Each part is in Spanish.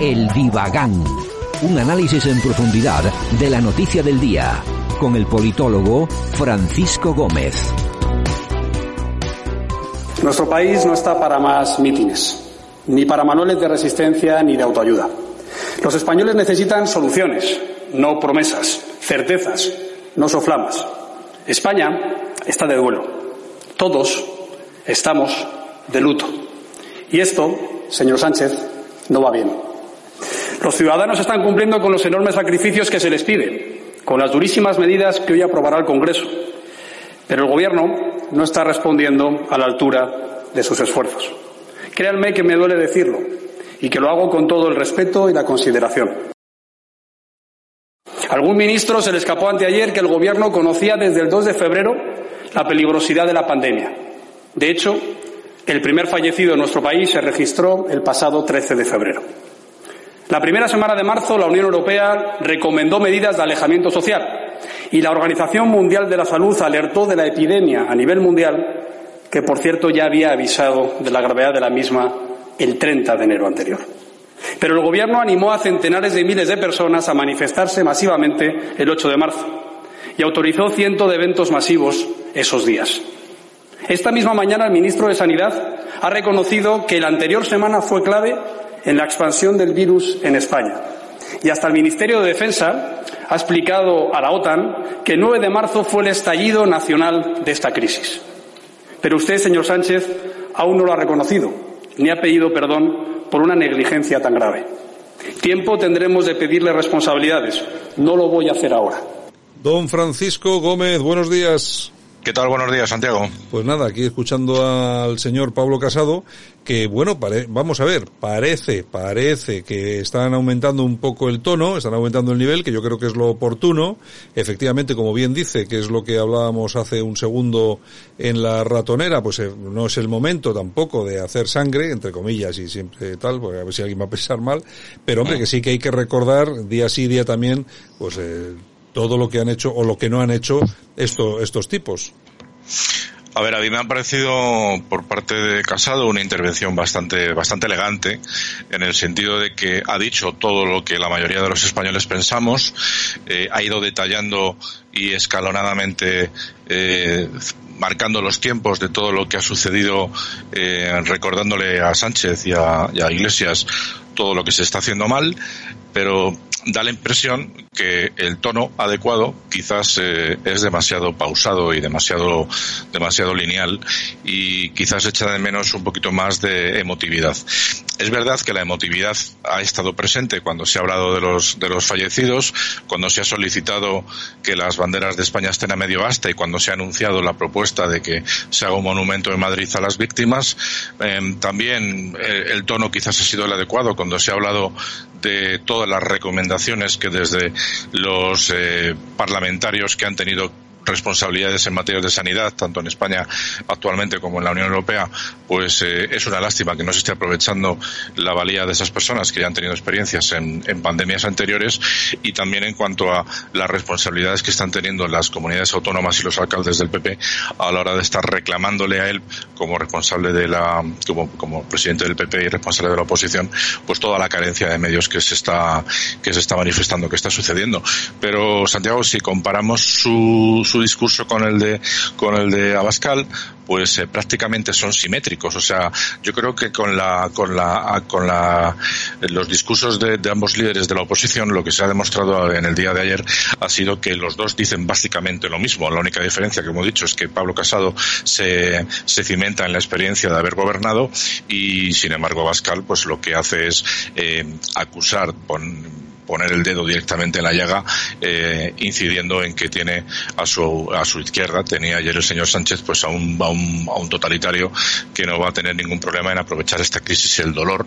el Divagán. Un análisis en profundidad de la noticia del día. Con el politólogo Francisco Gómez. Nuestro país no está para más mítines, ni para manuales de resistencia ni de autoayuda. Los españoles necesitan soluciones, no promesas, certezas, no soflamas. España está de duelo. Todos estamos de luto. Y esto, señor Sánchez, no va bien. Los ciudadanos están cumpliendo con los enormes sacrificios que se les pide, con las durísimas medidas que hoy aprobará el Congreso. Pero el Gobierno no está respondiendo a la altura de sus esfuerzos. Créanme que me duele decirlo y que lo hago con todo el respeto y la consideración. algún ministro se le escapó anteayer que el Gobierno conocía desde el 2 de febrero la peligrosidad de la pandemia. De hecho, el primer fallecido en nuestro país se registró el pasado 13 de febrero. La primera semana de marzo, la Unión Europea recomendó medidas de alejamiento social y la Organización Mundial de la Salud alertó de la epidemia a nivel mundial, que por cierto ya había avisado de la gravedad de la misma el 30 de enero anterior. Pero el Gobierno animó a centenares de miles de personas a manifestarse masivamente el 8 de marzo y autorizó cientos de eventos masivos esos días. Esta misma mañana el ministro de Sanidad ha reconocido que la anterior semana fue clave en la expansión del virus en España. Y hasta el Ministerio de Defensa ha explicado a la OTAN que el 9 de marzo fue el estallido nacional de esta crisis. Pero usted, señor Sánchez, aún no lo ha reconocido ni ha pedido perdón por una negligencia tan grave. Tiempo tendremos de pedirle responsabilidades. No lo voy a hacer ahora. Don Francisco Gómez, buenos días. ¿Qué tal? Buenos días, Santiago. Pues nada, aquí escuchando al señor Pablo Casado, que bueno, vamos a ver, parece, parece que están aumentando un poco el tono, están aumentando el nivel, que yo creo que es lo oportuno. Efectivamente, como bien dice, que es lo que hablábamos hace un segundo en la ratonera, pues eh, no es el momento tampoco de hacer sangre, entre comillas, y siempre tal, porque a ver si alguien va a pensar mal, pero hombre, que sí que hay que recordar día sí, día también, pues eh, todo lo que han hecho o lo que no han hecho esto, estos tipos. A ver, a mí me ha parecido por parte de Casado una intervención bastante, bastante elegante en el sentido de que ha dicho todo lo que la mayoría de los españoles pensamos, eh, ha ido detallando y escalonadamente eh, marcando los tiempos de todo lo que ha sucedido, eh, recordándole a Sánchez y a, y a Iglesias todo lo que se está haciendo mal, pero da la impresión que el tono adecuado quizás eh, es demasiado pausado y demasiado demasiado lineal y quizás echa de menos un poquito más de emotividad. Es verdad que la emotividad ha estado presente cuando se ha hablado de los de los fallecidos, cuando se ha solicitado que las banderas de España estén a medio asta y cuando se ha anunciado la propuesta de que se haga un monumento en Madrid a las víctimas. Em, también eh, el tono quizás ha sido el adecuado cuando se ha hablado de todas las recomendaciones que desde los eh, parlamentarios que han tenido responsabilidades en materia de sanidad, tanto en España actualmente como en la Unión Europea, pues eh, es una lástima que no se esté aprovechando la valía de esas personas que ya han tenido experiencias en, pandemias anteriores y también en cuanto a las responsabilidades que están teniendo las comunidades autónomas y los alcaldes del PP a la hora de estar reclamándole a él como responsable de la, como, como presidente del PP y responsable de la oposición, pues toda la carencia de medios que se está, que se está manifestando, que está sucediendo. Pero Santiago, si comparamos su discurso con el de con el de Abascal, pues eh, prácticamente son simétricos. O sea, yo creo que con la con la con la los discursos de, ambos líderes de la oposición, lo que se ha demostrado en el día de ayer ha sido que los dos dicen básicamente lo mismo. La única diferencia que hemos dicho es que Pablo Casado se, se cimenta en la experiencia de haber gobernado y, sin embargo, Abascal, pues lo que hace es eh, acusar poner el dedo directamente en la llaga, eh, incidiendo en que tiene a su, a su izquierda, tenía ayer el señor Sánchez, pues a un, a un, a un totalitario que no va a tener ningún problema en aprovechar esta crisis y el dolor,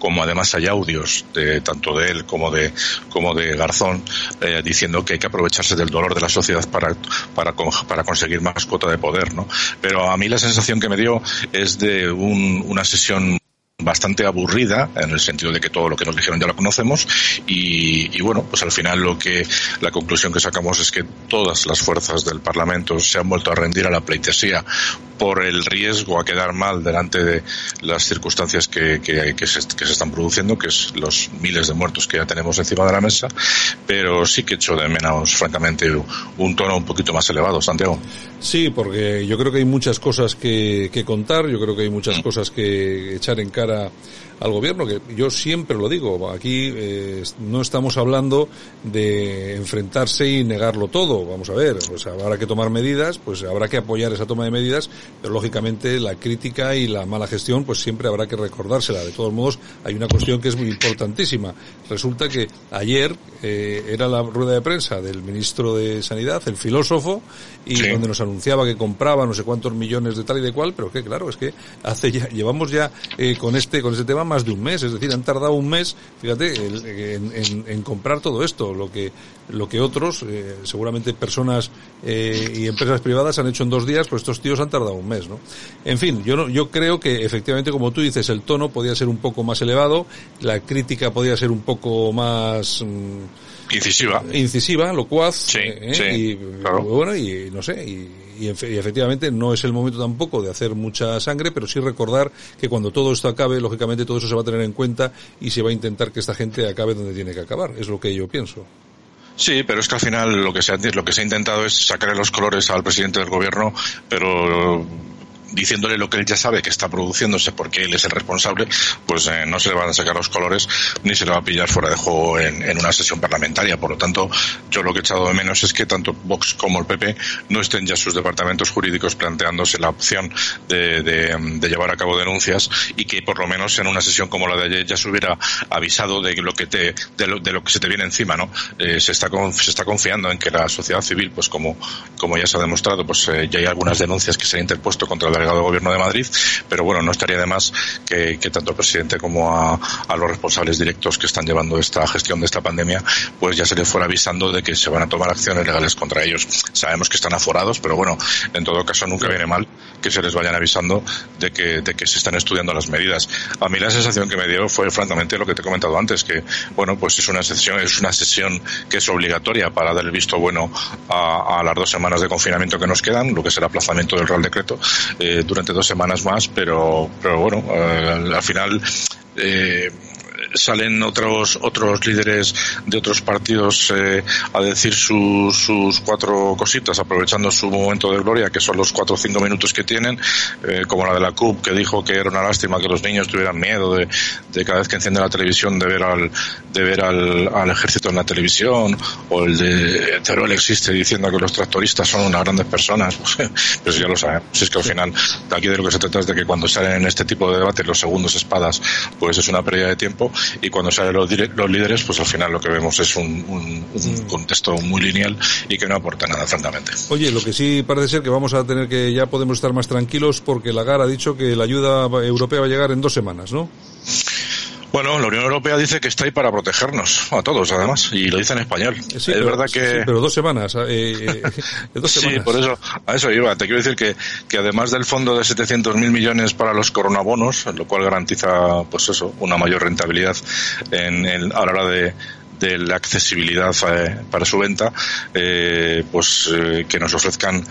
como además hay audios de tanto de él como de, como de Garzón, eh, diciendo que hay que aprovecharse del dolor de la sociedad para, para, para conseguir más cuota de poder, ¿no? Pero a mí la sensación que me dio es de un, una sesión bastante aburrida en el sentido de que todo lo que nos dijeron ya lo conocemos y, y, bueno pues al final lo que la conclusión que sacamos es que todas las fuerzas del Parlamento se han vuelto a rendir a la pleitesía por el riesgo a quedar mal delante de las circunstancias que, que, que, se, que se están produciendo que es los miles de muertos que ya tenemos encima de la mesa pero sí que echo de menos francamente un tono un poquito más elevado Santiago Sí, porque yo creo que hay muchas cosas que, que contar, yo creo que hay muchas mm. cosas que echar en cara al gobierno, que yo siempre lo digo, aquí eh, no estamos hablando de enfrentarse y negarlo todo, vamos a ver, pues habrá que tomar medidas, pues habrá que apoyar esa toma de medidas, pero lógicamente la crítica y la mala gestión pues siempre habrá que recordársela. De todos modos, hay una cuestión que es muy importantísima. Resulta que ayer eh, era la rueda de prensa del ministro de Sanidad, el filósofo, y sí. donde nos anunciaba que compraba no sé cuántos millones de tal y de cual, pero que claro, es que hace ya, llevamos ya eh, con este, con este tema más de un mes, es decir, han tardado un mes, fíjate, en, comprar todo esto, lo que, lo que otros, eh, seguramente personas eh, y empresas privadas han hecho en dos días, pues estos tíos han tardado un mes, ¿no? En fin, yo no, yo creo que efectivamente, como tú dices, el tono podía ser un poco más elevado, la crítica podía ser un poco más mmm, incisiva, incisiva, locuaz, sí, eh, sí, y claro. bueno, y no sé, y, y, efectivamente no es el momento tampoco de hacer mucha sangre, pero sí recordar que cuando todo esto acabe, lógicamente todo eso se va a tener en cuenta y se va a intentar que esta gente acabe donde tiene que acabar, es lo que yo pienso. Sí, pero es que al final lo que se ha, lo que se ha intentado es sacarle los colores al presidente del gobierno, pero diciéndole lo que él ya sabe que está produciéndose porque él es el responsable, pues eh, no se le van a sacar los colores ni se le va a pillar fuera de juego en, una sesión parlamentaria. Por lo tanto, yo lo que he echado de menos es que tanto Vox como el PP no estén ya sus departamentos jurídicos planteándose la opción de llevar a cabo denuncias y que por lo menos en una sesión como la de ayer ya se hubiera avisado de lo que te, de lo, de lo que se te viene encima, ¿no? Eh, se está con, se está confiando en que la sociedad civil, pues como, como ya se ha demostrado, pues eh, ya hay algunas denuncias que se han interpuesto contra la delegado de gobierno de Madrid, pero bueno, no estaría de más que, que tanto al presidente como a, a, los responsables directos que están llevando esta gestión de esta pandemia, pues ya se les fuera avisando de que se van a tomar acciones legales contra ellos. Sabemos que están aforados, pero bueno, en todo caso nunca viene mal que se les vayan avisando de que, de que se están estudiando las medidas. A mí la sensación que me dio fue francamente lo que te he comentado antes, que bueno, pues es una sesión, es una sesión que es obligatoria para dar el visto bueno a, a las dos semanas de confinamiento que nos quedan, lo que es el aplazamiento del Real Decreto. Eh, durante dos semanas más, pero, pero bueno, eh, al final eh, salen otros otros líderes de otros partidos eh, a decir su, sus cuatro cositas aprovechando su momento de gloria que son los cuatro o cinco minutos que tienen eh, como la de la CUP que dijo que era una lástima que los niños tuvieran miedo de, de cada vez que enciende la televisión de ver al de ver al, al, ejército en la televisión o el de Teruel existe diciendo que los tractoristas son unas grandes personas. Pues ya lo saben si es que al final de aquí de lo que se trata es de que cuando salen en este tipo de debates los segundos espadas pues es una pérdida de tiempo y cuando salen los, los líderes, pues al final lo que vemos es un, un, un, mm. contexto muy lineal y que no aporta nada, francamente. Oye, lo que sí parece ser que vamos a tener que ya podemos estar más tranquilos porque Lagarde ha dicho que la ayuda europea va a llegar en dos semanas, ¿no? Bueno, la Unión Europea dice que está ahí para protegernos, a todos además, y lo dice en español. Sí, es pero, verdad que... Sí, pero dos semanas. Eh, eh, dos semanas. sí, por eso, a eso iba. Te quiero decir que, que además del fondo de 700.000 millones para los coronabonos, lo cual garantiza, pues eso, una mayor rentabilidad en, en, a la hora de, de la accesibilidad eh, para su venta, eh, pues eh, que nos ofrezcan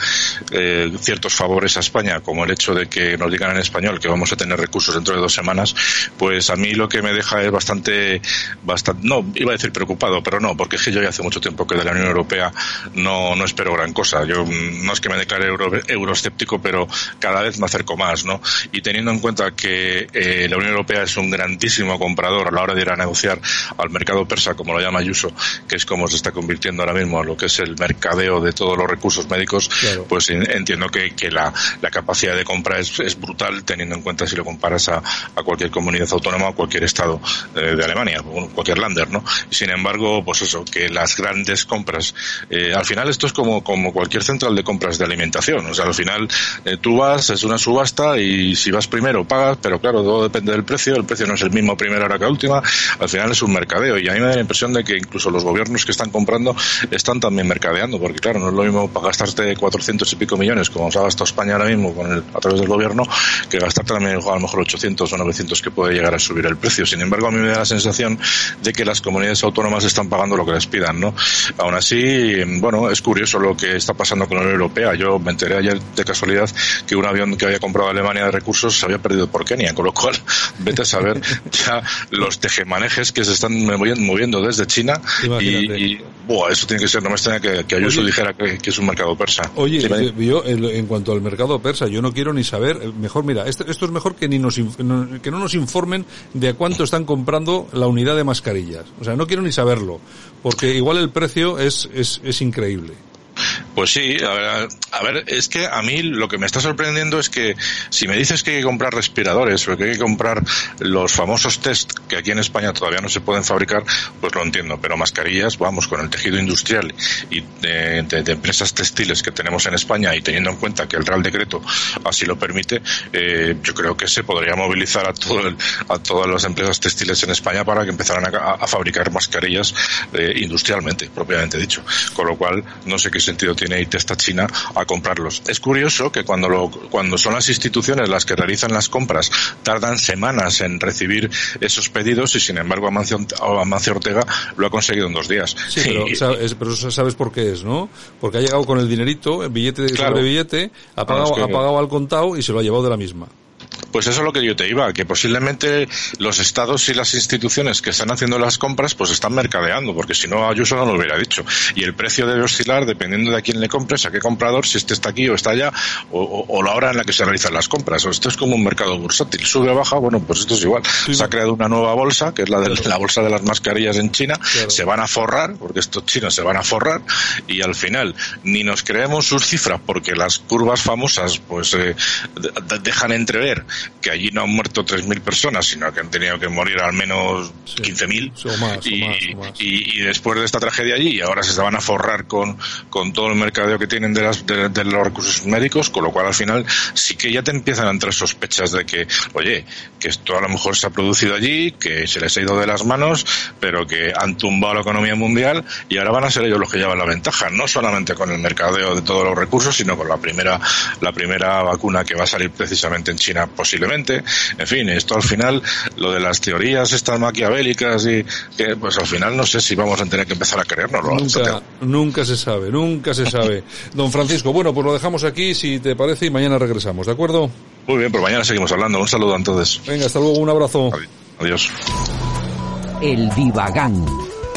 eh, ciertos favores a España, como el hecho de que nos digan en español que vamos a tener recursos dentro de dos semanas, pues a mí lo que me deja es bastante, bastante, no, iba a decir preocupado, pero no, porque es que yo ya hace mucho tiempo que de la Unión Europea no, no espero gran cosa. Yo no es que me declare euro, euroescéptico, pero cada vez me acerco más, ¿no? Y teniendo en cuenta que la Unión Europea es un grandísimo comprador a la hora de ir a negociar al mercado persa como como lo llama Ayuso, que es como se está convirtiendo ahora mismo a lo que es el mercadeo de todos los recursos médicos, pues entiendo que, que la, la, capacidad de compra es, es, brutal, teniendo en cuenta si lo comparas a, a cualquier comunidad autónoma o cualquier estado de, de Alemania, cualquier lander, ¿no? Sin embargo, pues eso, que las grandes compras, eh, al final esto es como, como cualquier central de compras de alimentación, o sea, al final eh, tú vas, es una subasta y si vas primero pagas, pero claro, todo depende del precio, el precio no es el mismo primera hora que última, al final es un mercadeo y a mí me da la impresión de que incluso los gobiernos que están comprando están también mercadeando, porque claro, no es lo mismo gastarte 400 y pico millones como se ha gastado España ahora mismo con el, a través del gobierno que gastarte también a lo mejor 800 o 900 que puede llegar a subir el precio. Sin embargo, a mí me da la sensación de que las comunidades autónomas están pagando lo que les pidan, ¿no? Aún así, bueno, es curioso lo que está pasando con la Unión Europea. Yo me enteré ayer de casualidad que un avión que había comprado Alemania de recursos se había perdido por Kenia, con lo cual vete a saber ya los tejemanejes que se están moviendo desde China y, eso tiene que ser, no me extraña que, que Ayuso dijera que, es un mercado persa. Oye, yo en cuanto al mercado persa, yo no quiero ni saber, mejor mira, esto, esto es mejor que ni nos que no nos informen de a cuánto están comprando la unidad de mascarillas. O sea, no quiero ni saberlo, porque igual el precio es, es, es increíble. Pues sí, a ver, a ver, es que a mí lo que me está sorprendiendo es que si me dices que hay que comprar respiradores o que hay que comprar los famosos test que aquí en España todavía no se pueden fabricar, pues lo entiendo, pero mascarillas, vamos, con el tejido industrial y de, empresas textiles que tenemos en España y teniendo en cuenta que el Real Decreto así lo permite, eh, yo creo que se podría movilizar a, todo a todas las empresas textiles en España para que empezaran a, fabricar mascarillas eh, industrialmente, propiamente dicho. Con lo cual, no sé qué sentido tiene ir esta China a comprarlos. Es curioso que cuando, lo, cuando son las instituciones las que realizan las compras, tardan semanas en recibir esos pedidos y sin embargo Amancio, Amancio Ortega lo ha conseguido en dos días. Sí, pero, sabes, pero sabes por qué es, ¿no? Porque ha llegado con el dinerito, el billete sobre billete, ha pagado, ha pagado al contado y se lo ha llevado de la misma. Pues eso es lo que yo te iba, que posiblemente los estados y las instituciones que están haciendo las compras pues están mercadeando, porque si no Ayuso no lo hubiera dicho. Y el precio debe oscilar dependiendo de a quién le compres, a qué comprador, si este está aquí o está allá, o, la hora en la que se realizan las compras. Esto es como un mercado bursátil, sube o baja, bueno, pues esto es igual. Se ha creado una nueva bolsa, que es la de la bolsa de las mascarillas en China, se van a forrar, porque estos chinos se van a forrar, y al final ni nos creemos sus cifras, porque las curvas famosas pues eh, dejan entrever que allí no han muerto 3.000 personas, sino que han tenido que morir al menos 15.000. Y, y, después de esta tragedia allí, ahora se van a forrar con, con todo el mercadeo que tienen de, las, de, los recursos médicos, con lo cual al final sí que ya te empiezan a entrar sospechas de que, oye, que esto a lo mejor se ha producido allí, que se les ha ido de las manos, pero que han tumbado la economía mundial y ahora van a ser ellos los que llevan la ventaja, no solamente con el mercadeo de todos los recursos, sino con la primera, la primera vacuna que va a salir precisamente en China posiblemente. En fin, esto al final, lo de las teorías estas maquiavélicas y que pues al final no sé si vamos a tener que empezar a creernos. Nunca, nunca se sabe, nunca se sabe. Don Francisco, bueno, pues lo dejamos aquí si te parece y mañana regresamos, ¿de acuerdo? Muy bien, pues mañana seguimos hablando. Un saludo todos. Venga, hasta luego, un abrazo. Adiós. El Divagán.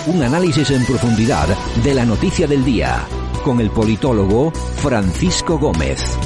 Un análisis en profundidad de la noticia del día con el politólogo Francisco Gómez.